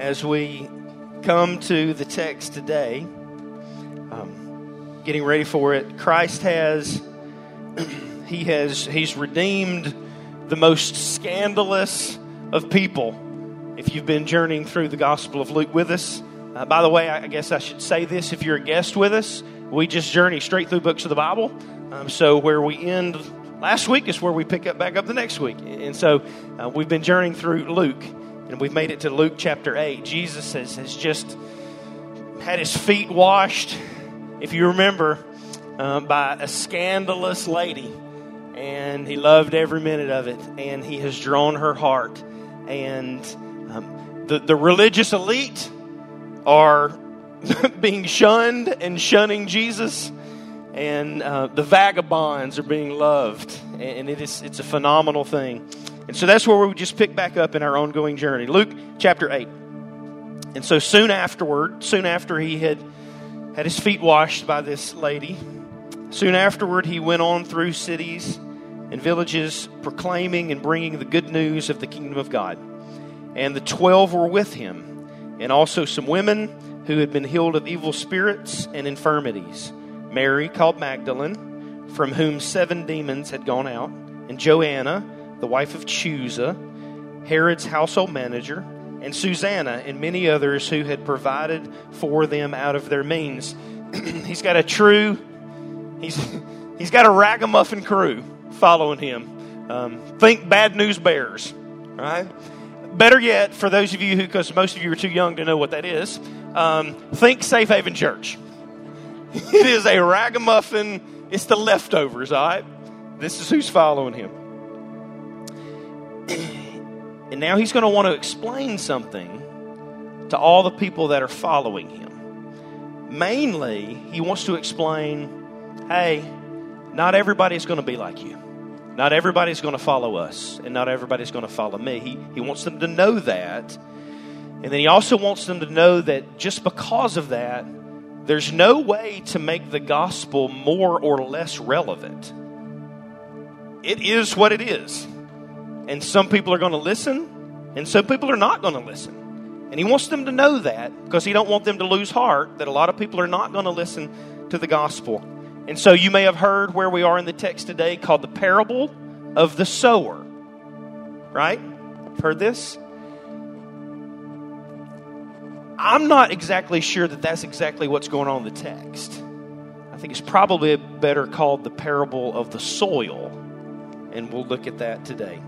as we come to the text today, um, getting ready for it, Christ has he has he's redeemed the most scandalous of people. If you've been journeying through the Gospel of Luke with us, uh, by the way, I guess I should say this: if you're a guest with us, we just journey straight through books of the Bible. Um, so where we end last week is where we pick up back up the next week, and so uh, we've been journeying through Luke, and we've made it to Luke chapter eight. Jesus has, has just had his feet washed, if you remember, uh, by a scandalous lady and he loved every minute of it, and he has drawn her heart. And um, the, the religious elite are being shunned and shunning Jesus, and uh, the vagabonds are being loved, and it is it's a phenomenal thing. And so that's where we just pick back up in our ongoing journey. Luke chapter 8. And so soon afterward, soon after he had had his feet washed by this lady, soon afterward he went on through cities and villages, proclaiming and bringing the good news of the kingdom of God. And the twelve were with him, and also some women who had been healed of evil spirits and infirmities Mary, called Magdalene, from whom seven demons had gone out, and Joanna, the wife of Chuza, Herod's household manager, and Susanna, and many others who had provided for them out of their means. he's got a true, he's, he's got a ragamuffin crew following him. Um, think bad news bears, right? Better yet, for those of you who, because most of you are too young to know what that is, um, think Safe Haven Church. it is a ragamuffin, it's the leftovers, all right? This is who's following him. and now he's going to want to explain something to all the people that are following him. Mainly, he wants to explain hey, not everybody's going to be like you. Not everybody's going to follow us, and not everybody's going to follow me. He, he wants them to know that. And then he also wants them to know that just because of that, there's no way to make the gospel more or less relevant. It is what it is. And some people are going to listen, and some people are not going to listen. And he wants them to know that because he don't want them to lose heart that a lot of people are not going to listen to the gospel. And so you may have heard where we are in the text today called the parable of the sower. Right? Heard this? I'm not exactly sure that that's exactly what's going on in the text. I think it's probably better called the parable of the soil. And we'll look at that today.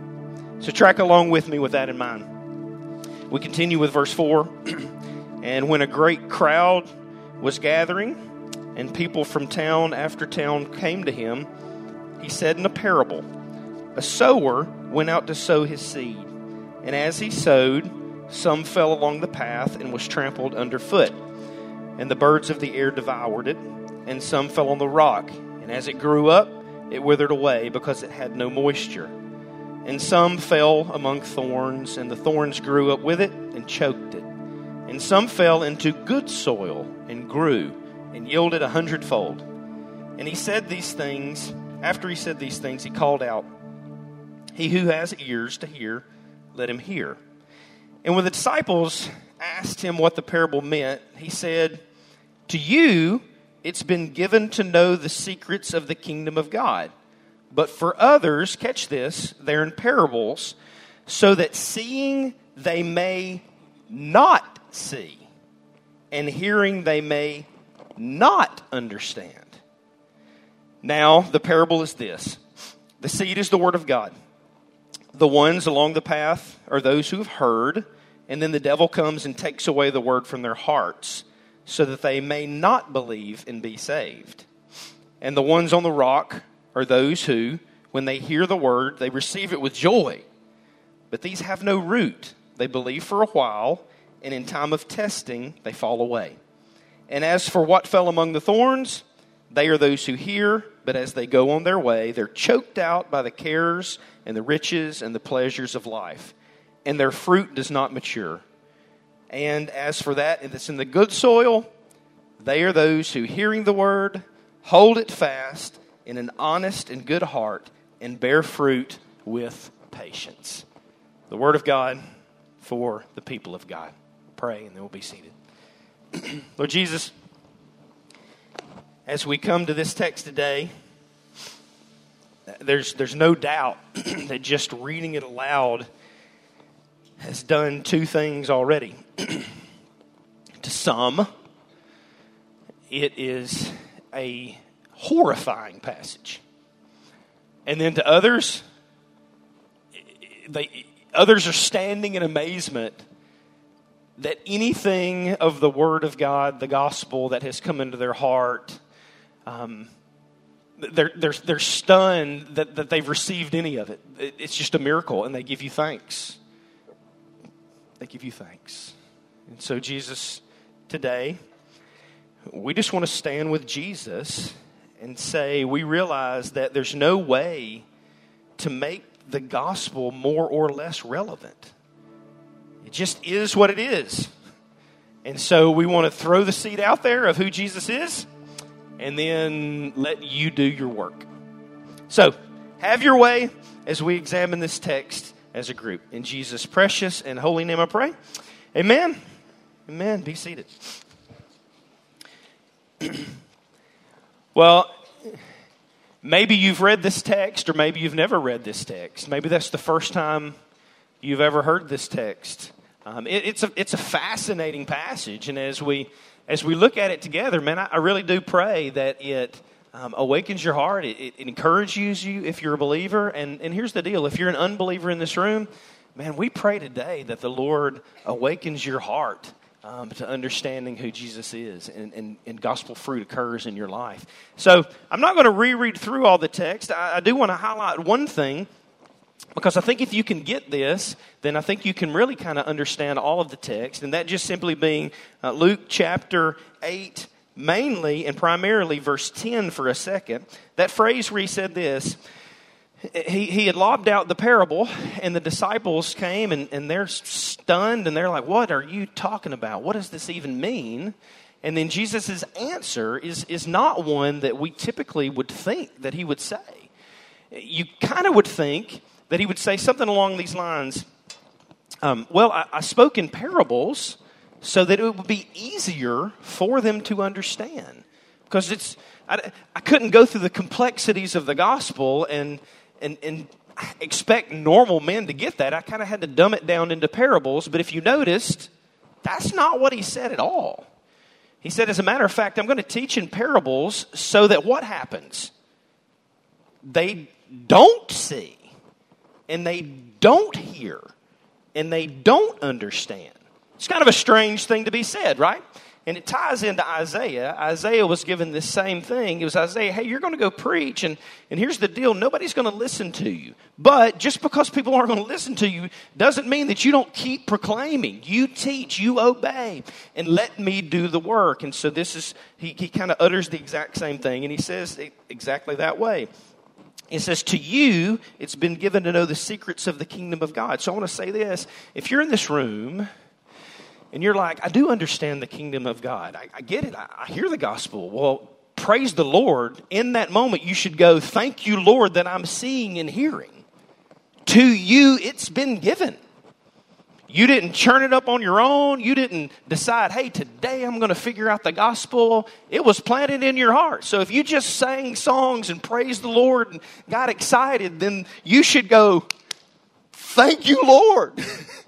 So track along with me with that in mind. We continue with verse 4. and when a great crowd was gathering, and people from town after town came to him, he said in a parable A sower went out to sow his seed, and as he sowed, some fell along the path and was trampled underfoot, and the birds of the air devoured it, and some fell on the rock, and as it grew up, it withered away because it had no moisture. And some fell among thorns, and the thorns grew up with it and choked it. And some fell into good soil and grew and yielded a hundredfold. And he said these things. After he said these things, he called out, He who has ears to hear, let him hear. And when the disciples asked him what the parable meant, he said, To you it's been given to know the secrets of the kingdom of God. But for others, catch this, they're in parables, so that seeing they may not see, and hearing they may not understand. Now, the parable is this the seed is the word of God. The ones along the path are those who have heard, and then the devil comes and takes away the word from their hearts, so that they may not believe and be saved. And the ones on the rock are those who, when they hear the word, they receive it with joy. But these have no root. They believe for a while, and in time of testing, they fall away. And as for what fell among the thorns, they are those who hear, but as they go on their way, they're choked out by the cares and the riches and the pleasures of life, and their fruit does not mature. And as for that that's in the good soil, they are those who, hearing the word, hold it fast in an honest and good heart, and bear fruit with patience. The word of God for the people of God pray, and then we'll be seated. Lord Jesus, as we come to this text today, there's, there's no doubt that just reading it aloud has done two things already. to some, it is a horrifying passage. And then to others, they, others are standing in amazement that anything of the Word of God, the gospel that has come into their heart, um, they're, they're, they're stunned that, that they've received any of it. It's just a miracle, and they give you thanks. They give you thanks. And so, Jesus, today, we just want to stand with Jesus and say, we realize that there's no way to make the gospel more or less relevant. It just is what it is. And so we want to throw the seed out there of who Jesus is and then let you do your work. So, have your way as we examine this text as a group. In Jesus' precious and holy name I pray. Amen. Amen. Be seated. well, maybe you've read this text, or maybe you've never read this text. Maybe that's the first time you've ever heard this text. Um, it, it's, a, it's a fascinating passage, and as we, as we look at it together, man, I, I really do pray that it um, awakens your heart, it, it, encourages you if you're a believer. And, and here's the deal if you're an unbeliever in this room, man, we pray today that the Lord awakens your heart um, to understanding who Jesus is and, and, and, gospel fruit occurs in your life. So I'm not going to reread through all the text. I, I do want to highlight one thing because I think if you can get this, then I think you can really kind of understand all of the text, and that just simply being uh, Luke chapter 8, mainly and primarily verse 10 for a second. That phrase where he said this, he, he had lobbed out the parable, and the disciples came and, and they're stunned and they're like, What are you talking about? What does this even mean? And then Jesus' answer is, is not one that we typically would think that he would say. You kind of would think that he would say something along these lines um, Well, I, I spoke in parables so that it would be easier for them to understand. Because it's, I, I couldn't go through the complexities of the gospel and, and, and expect normal men to get that. I kind of had to dumb it down into parables. But if you noticed, that's not what he said at all. He said, as a matter of fact, I'm going to teach in parables so that what happens? They don't see and they don't hear and they don't understand. It's kind of a strange thing to be said, right? And it ties into Isaiah. Isaiah was given this same thing. It was Isaiah, hey, you're going to go preach, and, and here's the deal nobody's going to listen to you. But just because people aren't going to listen to you doesn't mean that you don't keep proclaiming. You teach, you obey, and let me do the work. And so this is, he, he kind of utters the exact same thing, and he says exactly that way. It says, To you, it's been given to know the secrets of the kingdom of God. So I want to say this if you're in this room and you're like, I do understand the kingdom of God, I, I get it, I, I hear the gospel. Well, praise the Lord. In that moment, you should go, Thank you, Lord, that I'm seeing and hearing. To you, it's been given. You didn't churn it up on your own. You didn't decide, hey, today I'm going to figure out the gospel. It was planted in your heart. So if you just sang songs and praised the Lord and got excited, then you should go, thank you, Lord.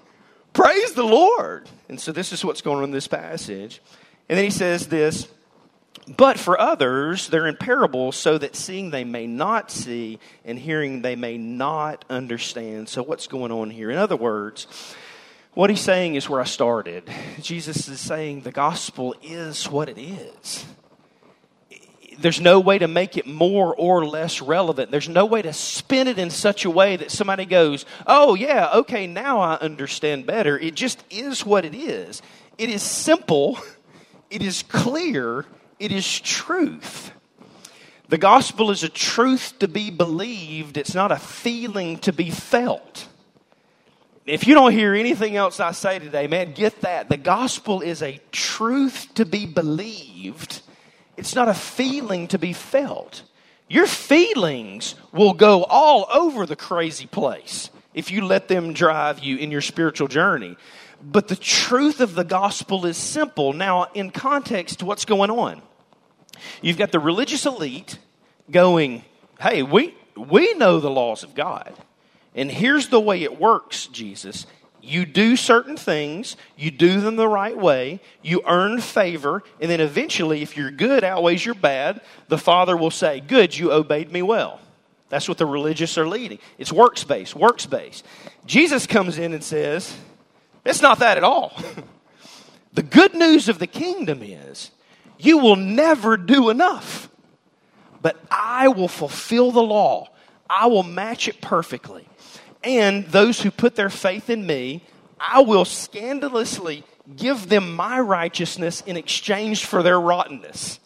Praise the Lord. And so this is what's going on in this passage. And then he says this but for others, they're in parables so that seeing they may not see and hearing they may not understand. So, what's going on here? In other words, what he's saying is where I started. Jesus is saying the gospel is what it is. There's no way to make it more or less relevant. There's no way to spin it in such a way that somebody goes, oh, yeah, okay, now I understand better. It just is what it is. It is simple, it is clear, it is truth. The gospel is a truth to be believed, it's not a feeling to be felt if you don't hear anything else I say today, man, get that. The gospel is a truth to be believed, it's not a feeling to be felt. Your feelings will go all over the crazy place if you let them drive you in your spiritual journey. But the truth of the gospel is simple. Now, in context, what's going on? You've got the religious elite going, hey, we, we know the laws of God. And here's the way it works, Jesus. You do certain things, you do them the right way, you earn favor, and then eventually, if your good outweighs your bad, the Father will say, Good, you obeyed me well. That's what the religious are leading. It's works based, works based. Jesus comes in and says, It's not that at all. the good news of the kingdom is you will never do enough, but I will fulfill the law, I will match it perfectly. And those who put their faith in me, I will scandalously give them my righteousness in exchange for their rottenness.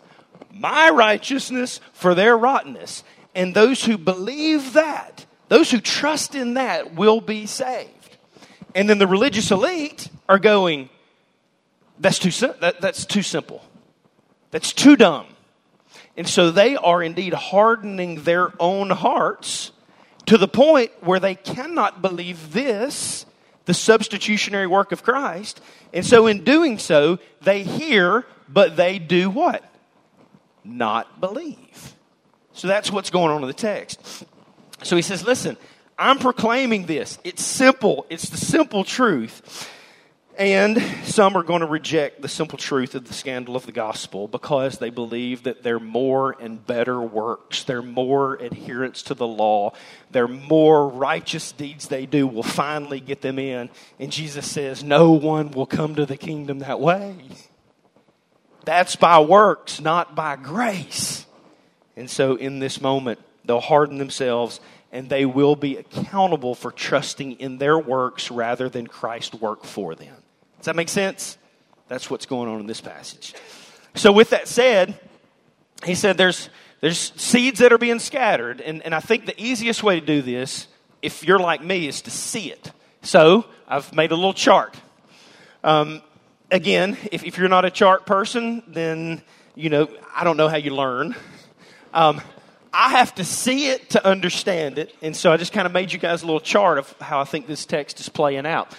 My righteousness for their rottenness. And those who believe that, those who trust in that, will be saved. And then the religious elite are going, that's too, that, that's too simple. That's too dumb. And so they are indeed hardening their own hearts to the point where they cannot believe this, the substitutionary work of Christ. And so, in doing so, they hear, but they do what? Not believe. So that's what's going on in the text. So he says, Listen, I'm proclaiming this. It's simple, it's the simple truth. And some are going to reject the simple truth of the scandal of the gospel because they believe that their more and better works, their more adherence to the law, their more righteous deeds they do will finally get them in. And Jesus says, No one will come to the kingdom that way. That's by works, not by grace. And so in this moment, they'll harden themselves and they will be accountable for trusting in their works rather than Christ's work for them. Does that make sense? That's what's going on in this passage. So, with that said, he said there's, there's seeds that are being scattered. And, and I think the easiest way to do this, if you're like me, is to see it. So, I've made a little chart. Um, again, if, if you're not a chart person, then, you know, I don't know how you learn. Um, I have to see it to understand it. And so I just kind of made you guys a little chart of how I think this text is playing out.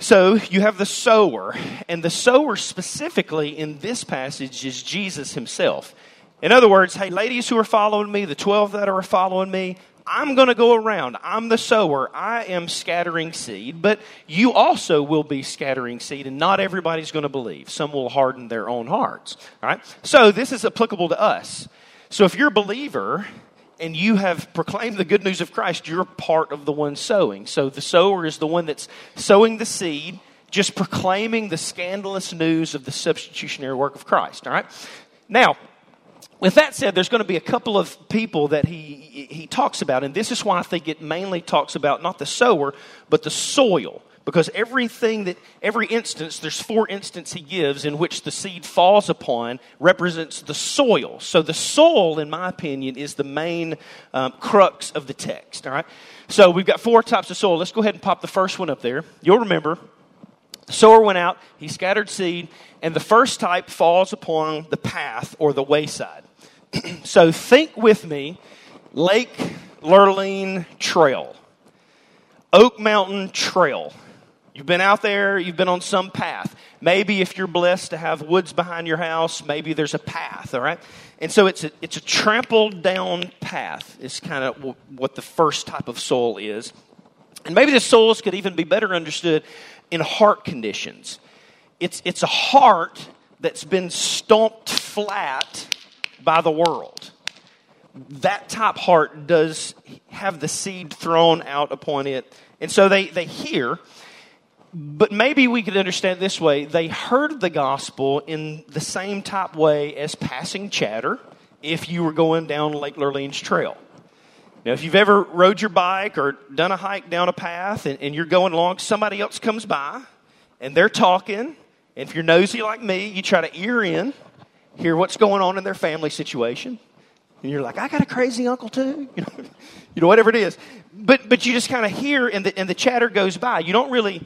So you have the sower, and the sower specifically in this passage is Jesus himself. In other words, hey, ladies who are following me, the 12 that are following me, I'm going to go around. I'm the sower. I am scattering seed, but you also will be scattering seed, and not everybody's going to believe. Some will harden their own hearts. All right? So this is applicable to us. So if you're a believer, and you have proclaimed the good news of Christ, you're part of the one sowing. So the sower is the one that's sowing the seed, just proclaiming the scandalous news of the substitutionary work of Christ. All right? Now, with that said, there's going to be a couple of people that he, he talks about, and this is why I think it mainly talks about not the sower, but the soil because everything that every instance there's four instances he gives in which the seed falls upon represents the soil. So the soil in my opinion is the main um, crux of the text all right? So we've got four types of soil. Let's go ahead and pop the first one up there. You'll remember the sower went out he scattered seed and the first type falls upon the path or the wayside. So think with me lake lurleen trail oak mountain trail You've been out there, you've been on some path. Maybe if you're blessed to have woods behind your house, maybe there's a path, all right? And so it's a, it's a trampled down path, is kind of w- what the first type of soil is. And maybe the soils could even be better understood in heart conditions. It's, it's a heart that's been stomped flat by the world. That type heart does have the seed thrown out upon it. And so they, they hear but maybe we could understand this way they heard the gospel in the same type way as passing chatter if you were going down Lake Lurleen's trail. Now, if you've ever rode your bike or done a hike down a path and, and you're going along, somebody else comes by and they're talking. And if you're nosy like me, you try to ear in, hear what's going on in their family situation. And you're like, I got a crazy uncle too. You know, you know whatever it is. But, but you just kind of hear and the, and the chatter goes by. You don't really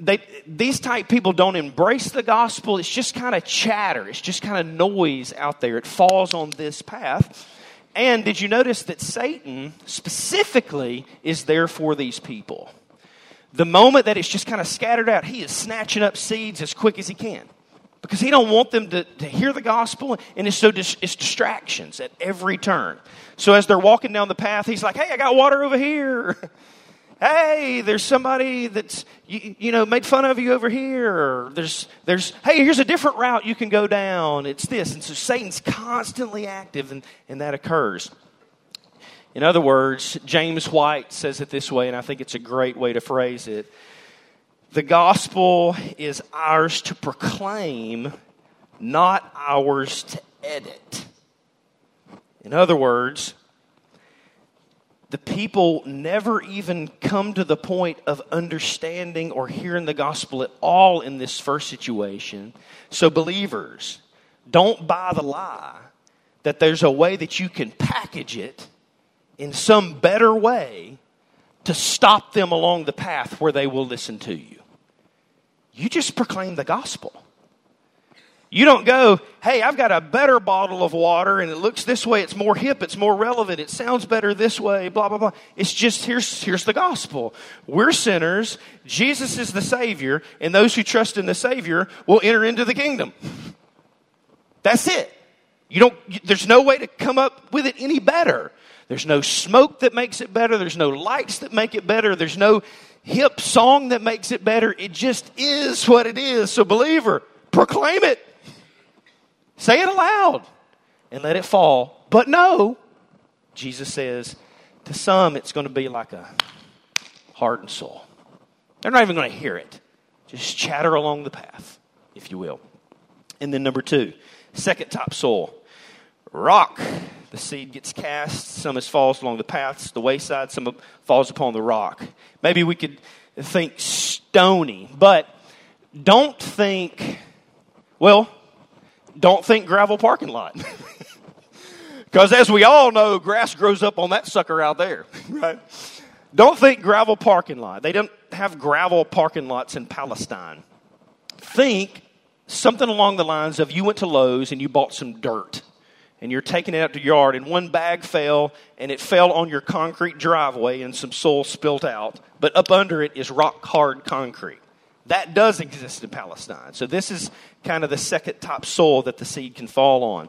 they, these type people don't embrace the gospel. It's just kind of chatter. It's just kind of noise out there. It falls on this path. And did you notice that Satan specifically is there for these people? The moment that it's just kind of scattered out, he is snatching up seeds as quick as he can because he don't want them to, to hear the gospel and it's so dis, it's distractions at every turn so as they're walking down the path he's like hey i got water over here hey there's somebody that's you, you know made fun of you over here there's there's hey here's a different route you can go down it's this and so satan's constantly active and, and that occurs in other words, James White says it this way, and I think it's a great way to phrase it. The gospel is ours to proclaim, not ours to edit. In other words, the people never even come to the point of understanding or hearing the gospel at all in this first situation. So, believers, don't buy the lie that there's a way that you can package it in some better way to stop them along the path where they will listen to you. You just proclaim the gospel. You don't go, hey, I've got a better bottle of water and it looks this way, it's more hip, it's more relevant, it sounds better this way, blah, blah, blah. It's just here's, here's the gospel. We're sinners, Jesus is the Savior, and those who trust in the Savior will enter into the kingdom. That's it. You don't, there's no way to come up with it any better. There's no smoke that makes it better. There's no lights that make it better. There's no hip song that makes it better. It just is what it is. So, believer, proclaim it. Say it aloud and let it fall. But no, Jesus says, to some it's going to be like a hardened soul. They're not even going to hear it. Just chatter along the path, if you will. And then, number two, second top soil, rock the seed gets cast, some is falls along the paths, the wayside, some falls upon the rock. Maybe we could think stony, but don't think, well, don't think gravel parking lot. Because as we all know, grass grows up on that sucker out there, right? Don't think gravel parking lot. They don't have gravel parking lots in Palestine. Think something along the lines of you went to Lowe's and you bought some dirt and you're taking it out to your yard, and one bag fell, and it fell on your concrete driveway, and some soil spilt out. But up under it is rock hard concrete. That does exist in Palestine. So this is kind of the second top soil that the seed can fall on.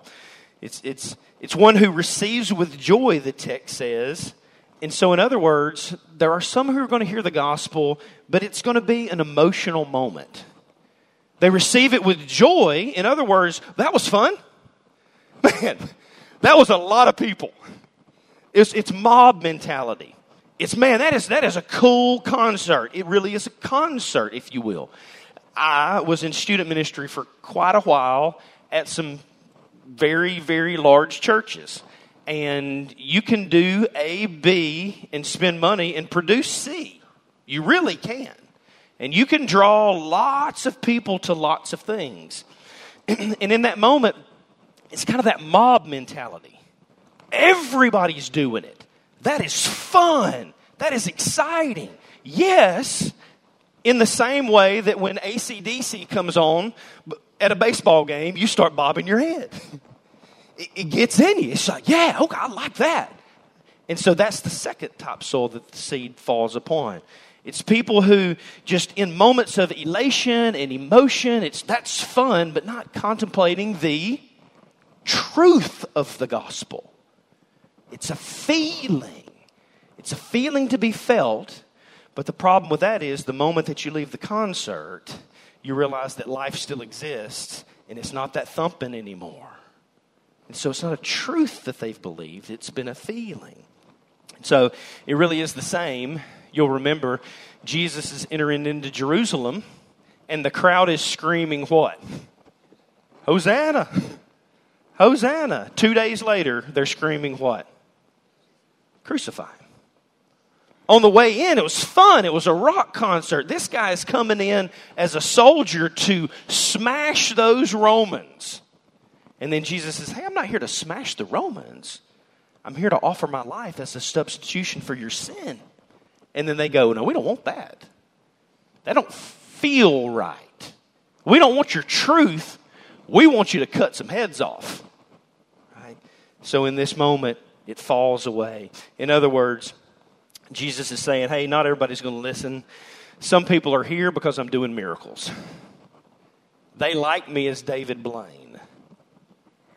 It's, it's, it's one who receives with joy, the text says. And so, in other words, there are some who are going to hear the gospel, but it's going to be an emotional moment. They receive it with joy. In other words, that was fun. Man, that was a lot of people. It's, it's mob mentality. It's, man, that is, that is a cool concert. It really is a concert, if you will. I was in student ministry for quite a while at some very, very large churches. And you can do A, B, and spend money and produce C. You really can. And you can draw lots of people to lots of things. and in that moment, it's kind of that mob mentality. Everybody's doing it. That is fun. That is exciting. Yes, in the same way that when ACDC comes on at a baseball game, you start bobbing your head. It, gets in you. It's like, yeah, okay, I like that. And so that's the second top soil that the seed falls upon. It's people who just in moments of elation and emotion, it's that's fun, but not contemplating the truth of the gospel. It's a feeling. It's a feeling to be felt, but the problem with that is the moment that you leave the concert, you realize that life still exists and it's not that thumping anymore. And so it's not a truth that they've believed, it's been a feeling. So it really is the same. You'll remember Jesus is entering into Jerusalem, and the crowd is screaming, What? Hosanna! Hosanna. Two days later, they're screaming what? Crucify him. On the way in, it was fun. It was a rock concert. This guy is coming in as a soldier to smash those Romans. And then Jesus says, Hey, I'm not here to smash the Romans. I'm here to offer my life as a substitution for your sin. And then they go, No, we don't want that. That don't feel right. We don't want your truth. We want you to cut some heads off. Right? So in this moment, it falls away. In other words, Jesus is saying, hey, not everybody's going to listen Some people are here because I'm doing miracles. They like me as David Blaine.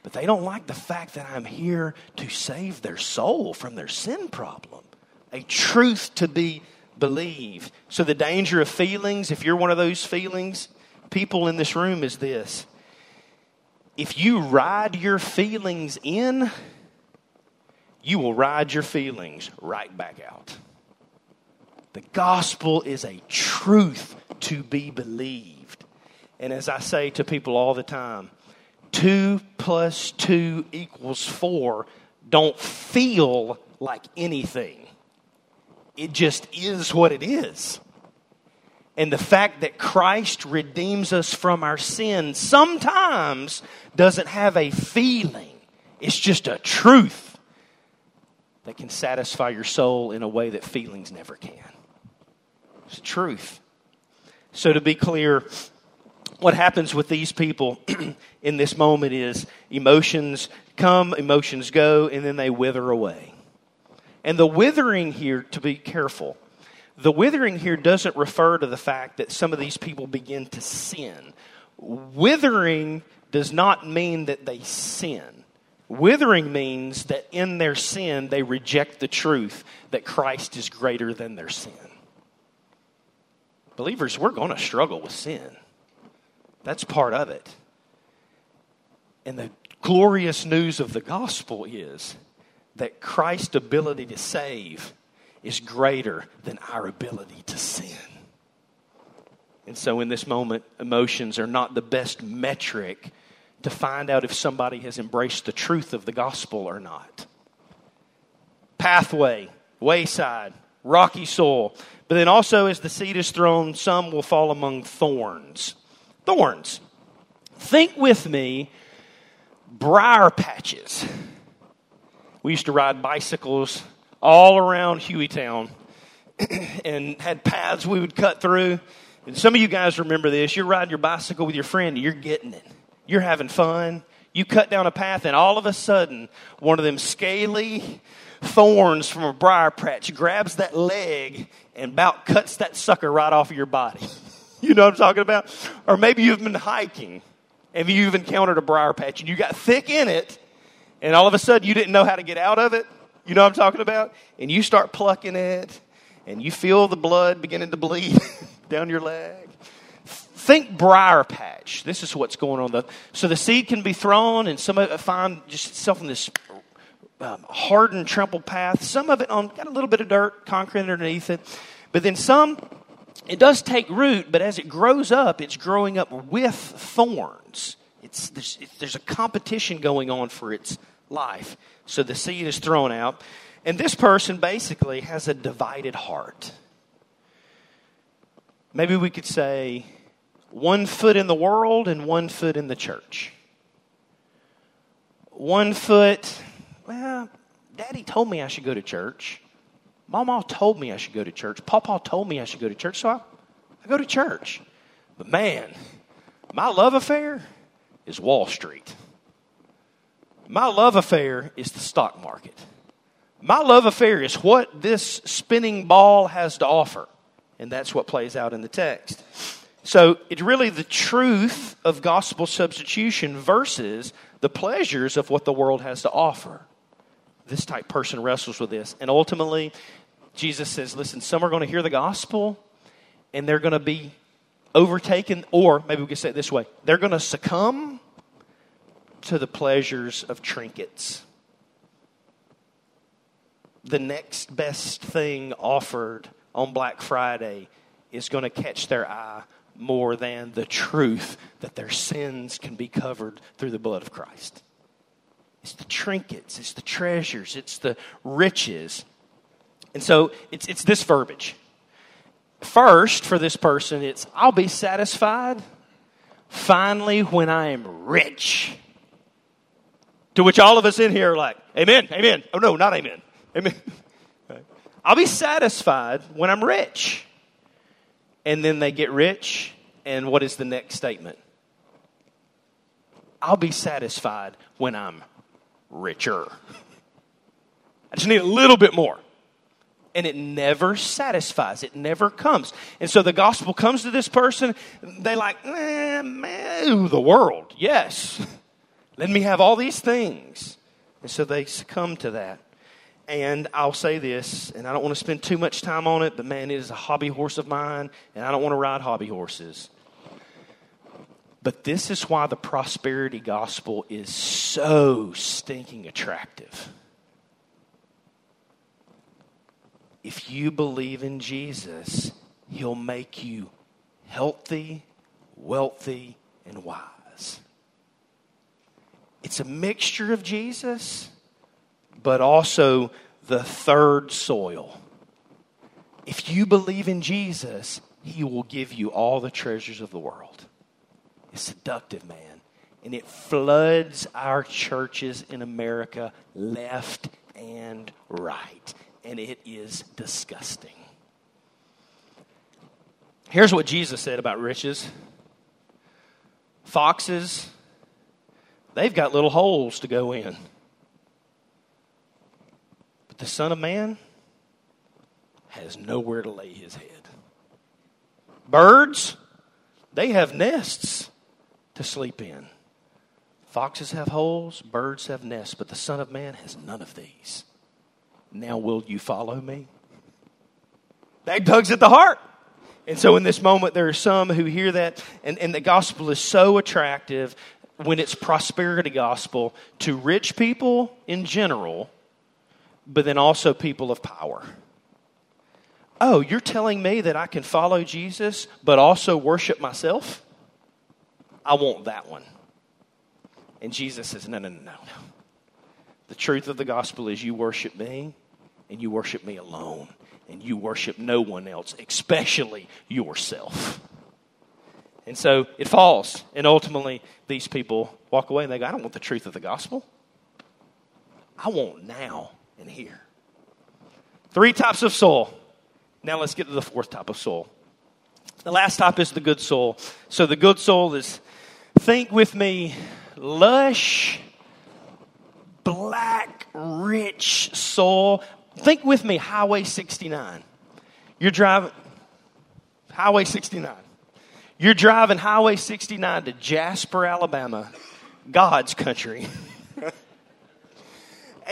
But they don't like the fact that I'm here to save their soul from their sin problem. A truth to be believed. So, the danger of feelings, if you're one of those feelings, people in this room, is this. If you ride your feelings in, you will ride your feelings right back out. The gospel is a truth to be believed. And as I say to people all the time, two plus two equals four don't feel like anything. It just is what it is. And the fact that Christ redeems us from our sin sometimes doesn't have a feeling, it's just a truth that can satisfy your soul in a way that feelings never can. It's truth. So, to be clear, what happens with these people in this moment is emotions come, emotions go, and then they wither away. And the withering here, to be careful, the withering here doesn't refer to the fact that some of these people begin to sin. Withering does not mean that they sin. Withering means that in their sin, they reject the truth that Christ is greater than their sin. Believers, we're going to struggle with sin. That's part of it. And the glorious news of the gospel is that Christ's ability to save is greater than our ability to sin. And so, in this moment, emotions are not the best metric to find out if somebody has embraced the truth of the gospel or not. Pathway, wayside, rocky soil. But then also, as the seed is thrown, some will fall among thorns. Thorns. Think with me, briar patches. We used to ride bicycles all around Hueytown and had paths we would cut through. And some of you guys remember this. You're riding your bicycle with your friend, and you're getting it. You're having fun. You cut down a path, and all of a sudden, one of them scaly thorns from a briar patch grabs that leg and about cuts that sucker right off of your body. you know what I'm talking about? Or maybe you've been hiking and you've encountered a briar patch and you got thick in it, and all of a sudden you didn't know how to get out of it. You know what I'm talking about? And you start plucking it, and you feel the blood beginning to bleed down your leg. Think briar patch. This is what's going on. The, so the seed can be thrown, and some of it find just itself in this um, hardened, trampled path. Some of it on got a little bit of dirt, concrete underneath it. But then some, it does take root, but as it grows up, it's growing up with thorns. It's, there's, there's a competition going on for its life. So the seed is thrown out. And this person basically has a divided heart. Maybe we could say one foot in the world and one foot in the church. One foot, well, daddy told me I should go to church. Mama told me I should go to church. Papa told me I should go to church. So I, I go to church. But man, my love affair is Wall Street. My love affair is the stock market. My love affair is what this spinning ball has to offer. And that's what plays out in the text. So it's really the truth of gospel substitution versus the pleasures of what the world has to offer. This type person wrestles with this. And ultimately, Jesus says, listen, some are going to hear the gospel and they're going to be overtaken, or maybe we could say it this way they're going to succumb to the pleasures of trinkets. The next best thing offered on Black Friday is going to catch their eye more than the truth that their sins can be covered through the blood of Christ. It's the trinkets, it's the treasures, it's the riches. And so it's, it's this verbiage. First, for this person, it's I'll be satisfied finally when I am rich. To which all of us in here are like, Amen, Amen. Oh, no, not Amen. Amen. I'll be satisfied when I'm rich. And then they get rich, and what is the next statement? I'll be satisfied when I'm richer. I just need a little bit more. and it never satisfies. It never comes. And so the gospel comes to this person. They like, eh, man, the world. Yes. Let me have all these things. And so they succumb to that. And I'll say this, and I don't want to spend too much time on it, but man, it is a hobby horse of mine, and I don't want to ride hobby horses. But this is why the prosperity gospel is so stinking attractive. If you believe in Jesus, he'll make you healthy, wealthy, and wise. It's a mixture of Jesus, but also the third soil. If you believe in Jesus, he will give you all the treasures of the world. It's seductive, man. And it floods our churches in America left and right. And it is disgusting. Here's what Jesus said about riches foxes, they've got little holes to go in. The Son of Man has nowhere to lay his head. Birds, they have nests to sleep in. Foxes have holes, birds have nests, but the Son of Man has none of these. Now, will you follow me? That tugs at the heart. And so, in this moment, there are some who hear that, and, and the gospel is so attractive when it's prosperity gospel to rich people in general, but then also people of power. Oh, you're telling me that I can follow Jesus, but also worship myself? I want that one. And Jesus says, No, no, no, no. The truth of the gospel is you worship me and you worship me alone. And you worship no one else, especially yourself. And so it falls. And ultimately, these people walk away and they go, I don't want the truth of the gospel. I want now and here. Three types of soul. Now let's get to the fourth type of soul. The last type is the good soul. So the good soul is Think with me lush, black, rich soul. Think with me Highway 69. You're driving Highway 69. You're driving Highway 69 to Jasper, Alabama, God's country.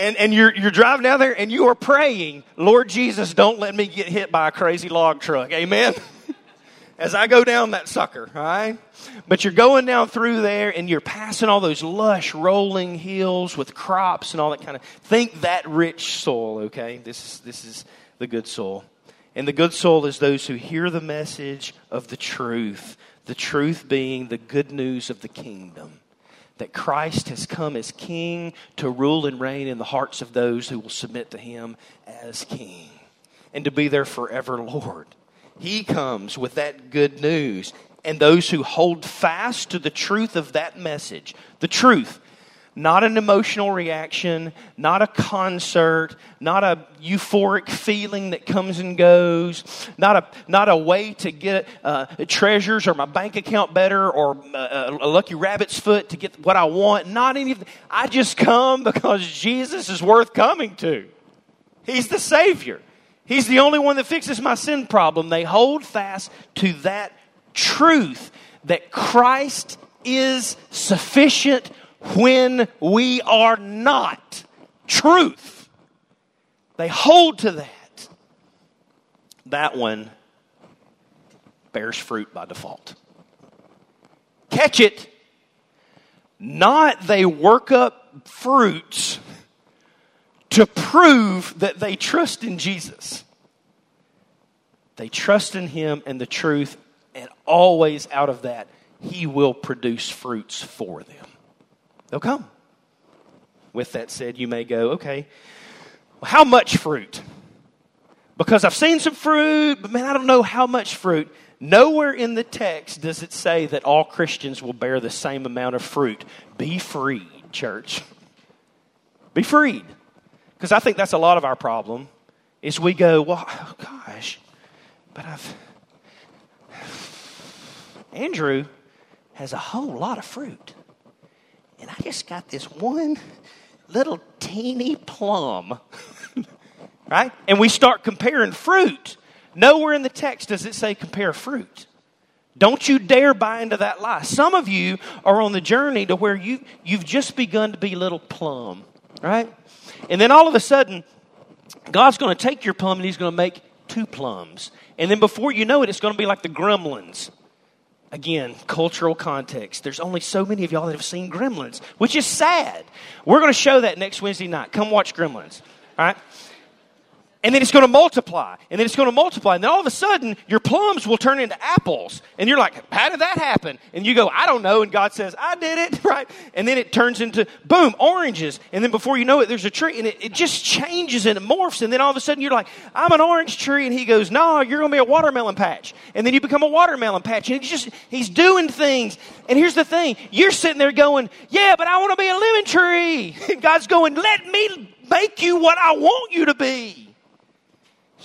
and, and you're, you're driving down there and you are praying, Lord Jesus, don't let me get hit by a crazy log truck. Amen? as I go down that sucker, all right? But you're going down through there and you're passing all those lush rolling hills with crops and all that kind of think that rich soil, okay? This is this is the good soil. And the good soil is those who hear the message of the truth, the truth being the good news of the kingdom. That Christ has come as king to rule and reign in the hearts of those who will submit to him as king and to be their forever Lord. He comes with that good news. And those who hold fast to the truth of that message, the truth, not an emotional reaction, not a concert, not a euphoric feeling that comes and goes, not a, not a way to get uh, treasures or my bank account better or uh, a lucky rabbit's foot to get what I want. Not anything. I just come because Jesus is worth coming to. He's the Savior. He's the only one that fixes my sin problem. They hold fast to that truth that Christ is sufficient when we are not. Truth. They hold to that. That one bears fruit by default. Catch it. Not they work up fruits to prove that they trust in Jesus. They trust in Him and the truth, and always out of that, He will produce fruits for them. They'll come. With that said, you may go, okay, well, how much fruit? Because I've seen some fruit, but man, I don't know how much fruit. Nowhere in the text does it say that all Christians will bear the same amount of fruit. Be freed, church. Be freed. Because I think that's a lot of our problem is we go, well, oh gosh, but I've Andrew has a whole lot of fruit. And I just got this one little teeny plum. right? And we start comparing fruit. Nowhere in the text does it say compare fruit. Don't you dare buy into that lie. Some of you are on the journey to where you, you've just begun to be little plum, right? And then all of a sudden, God's going to take your plum and He's going to make two plums. And then before you know it, it's going to be like the gremlins. Again, cultural context. There's only so many of y'all that have seen Gremlins, which is sad. We're going to show that next Wednesday night. Come watch Gremlins. All right? And then it's going to multiply and then it's going to multiply and then all of a sudden your plums will turn into apples. And you're like how did that happen? And you go i don't know and god says i did it right? And then it turns into boom oranges. And then before you know it there's a tree and it, it just changes and it morphs and then all of a sudden you're like i'm an orange tree and he goes no you're going to be a watermelon patch. And then you become a watermelon patch and he's just he's doing things. And here's the thing you're sitting there going yeah but i want to be a lemon tree. And god's going let me make you what i want you to be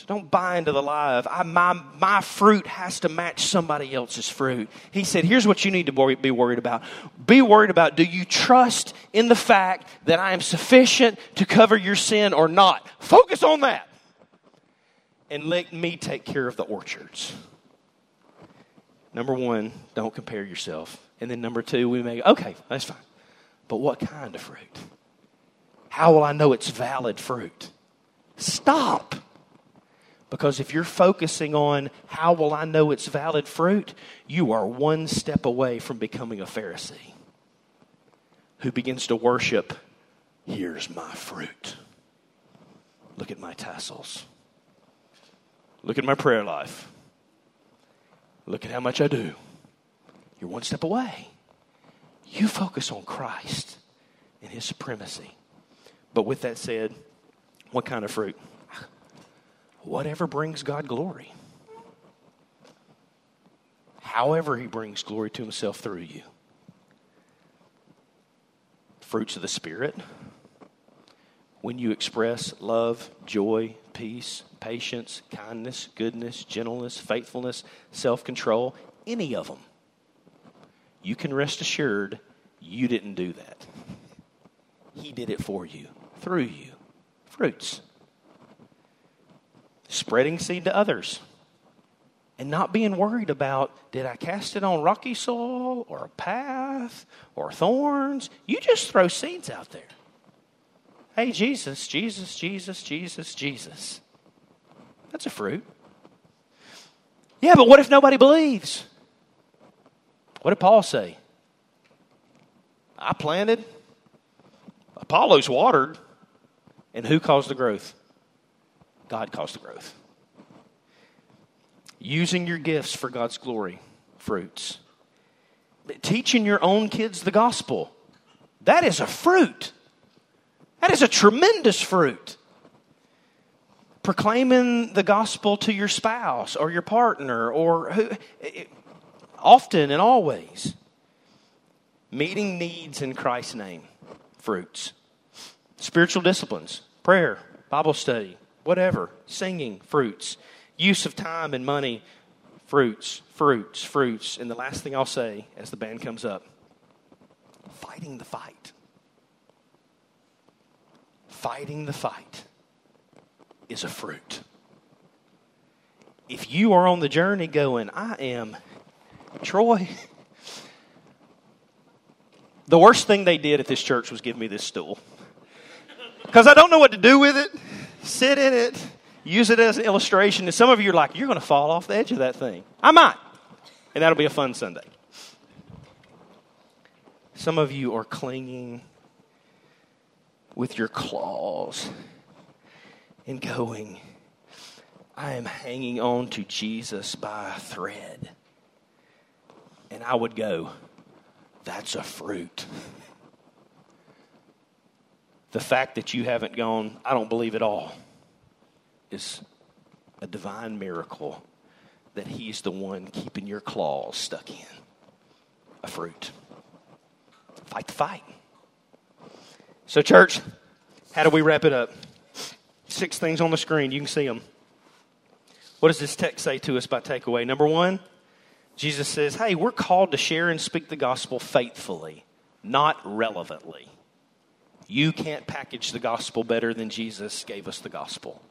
don't buy into the lie of I, my, my fruit has to match somebody else's fruit. He said, here's what you need to be worried about. Be worried about do you trust in the fact that I am sufficient to cover your sin or not? Focus on that. And let me take care of the orchards. Number one, don't compare yourself. And then number two, we may okay, that's fine. But what kind of fruit? How will I know it's valid fruit? Stop. Because if you're focusing on how will I know it's valid fruit, you are one step away from becoming a Pharisee who begins to worship, here's my fruit. Look at my tassels. Look at my prayer life. Look at how much I do. You're one step away. You focus on Christ and His supremacy. But with that said, what kind of fruit? Whatever brings God glory. However, He brings glory to Himself through you. Fruits of the Spirit. When you express love, joy, peace, patience, kindness, goodness, gentleness, faithfulness, self control, any of them, you can rest assured you didn't do that. He did it for you, through you. Fruits spreading seed to others and not being worried about did I cast it on rocky soil or a path or thorns. You just throw seeds out there. Hey, Jesus, Jesus, Jesus, Jesus, Jesus. That's a fruit. Yeah, but what if nobody believes? What did Paul say? I planted, Apollos watered, and who caused the growth? God caused the growth. Using your gifts for God's glory, fruits. Teaching your own kids the gospel. That is a fruit. That is a tremendous fruit. Proclaiming the gospel to your spouse or your partner or who, often and always. Meeting needs in Christ's name, fruits. Spiritual disciplines, prayer, Bible study, whatever, singing, fruits, use of time and money, fruits, fruits, fruits. And the last thing I'll say as the band comes up fighting the fight. Fighting the fight is a fruit. If you are on the journey going, I am, Troy, the worst thing they did at this church was give me this stool. Because I don't know what to do with it sit in it, use it as an illustration. And some of you are like, you're going to fall off the edge of that thing. I might. And that'll be a fun Sunday. Some of you are clinging with your claws and going, I am hanging on to Jesus by a thread. And I would go, that's a fruit the fact that you haven't gone, I don't believe at all, is a divine miracle that He's the one keeping your claws stuck in a fruit. Fight the fight. So, church, how do we wrap it up? Six things on the screen. You can see them. What does this text say to us by takeaway? Number one, Jesus says, Hey, we're called to share and speak the gospel faithfully, not relevantly. You can't package the gospel better than Jesus gave us the gospel.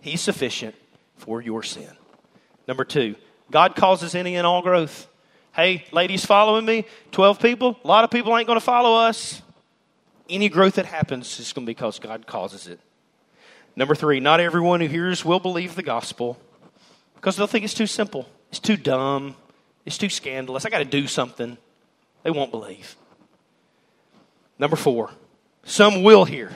He's sufficient for your sin. Number two, God causes any and all growth. Hey, ladies following me, 12 people, a lot of people ain't going to follow us. Any growth that happens is going to be because God causes it. Number three, not everyone who hears will believe the gospel because they'll think it's too simple, it's too dumb, it's too scandalous. I got to do something. They won't believe. Number four, some will hear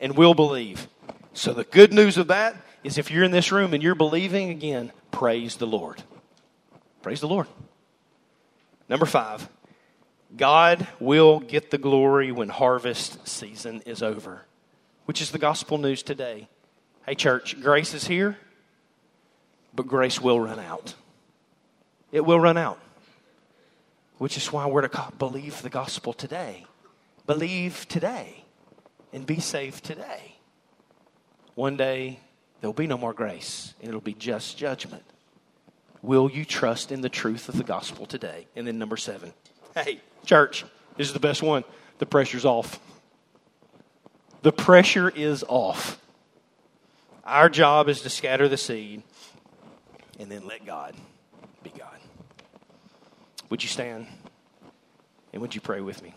and will believe. So the good news of that is if you're in this room and you're believing again, praise the Lord. Praise the Lord. Number five, God will get the glory when harvest season is over, which is the gospel news today. Hey, church, grace is here, but grace will run out. It will run out, which is why we're to believe the gospel today. Believe today and be saved today. One day, there'll be no more grace, and it'll be just judgment. Will you trust in the truth of the gospel today? And then, number seven. Hey, church, this is the best one. The pressure's off. The pressure is off. Our job is to scatter the seed and then let God be God. Would you stand and would you pray with me?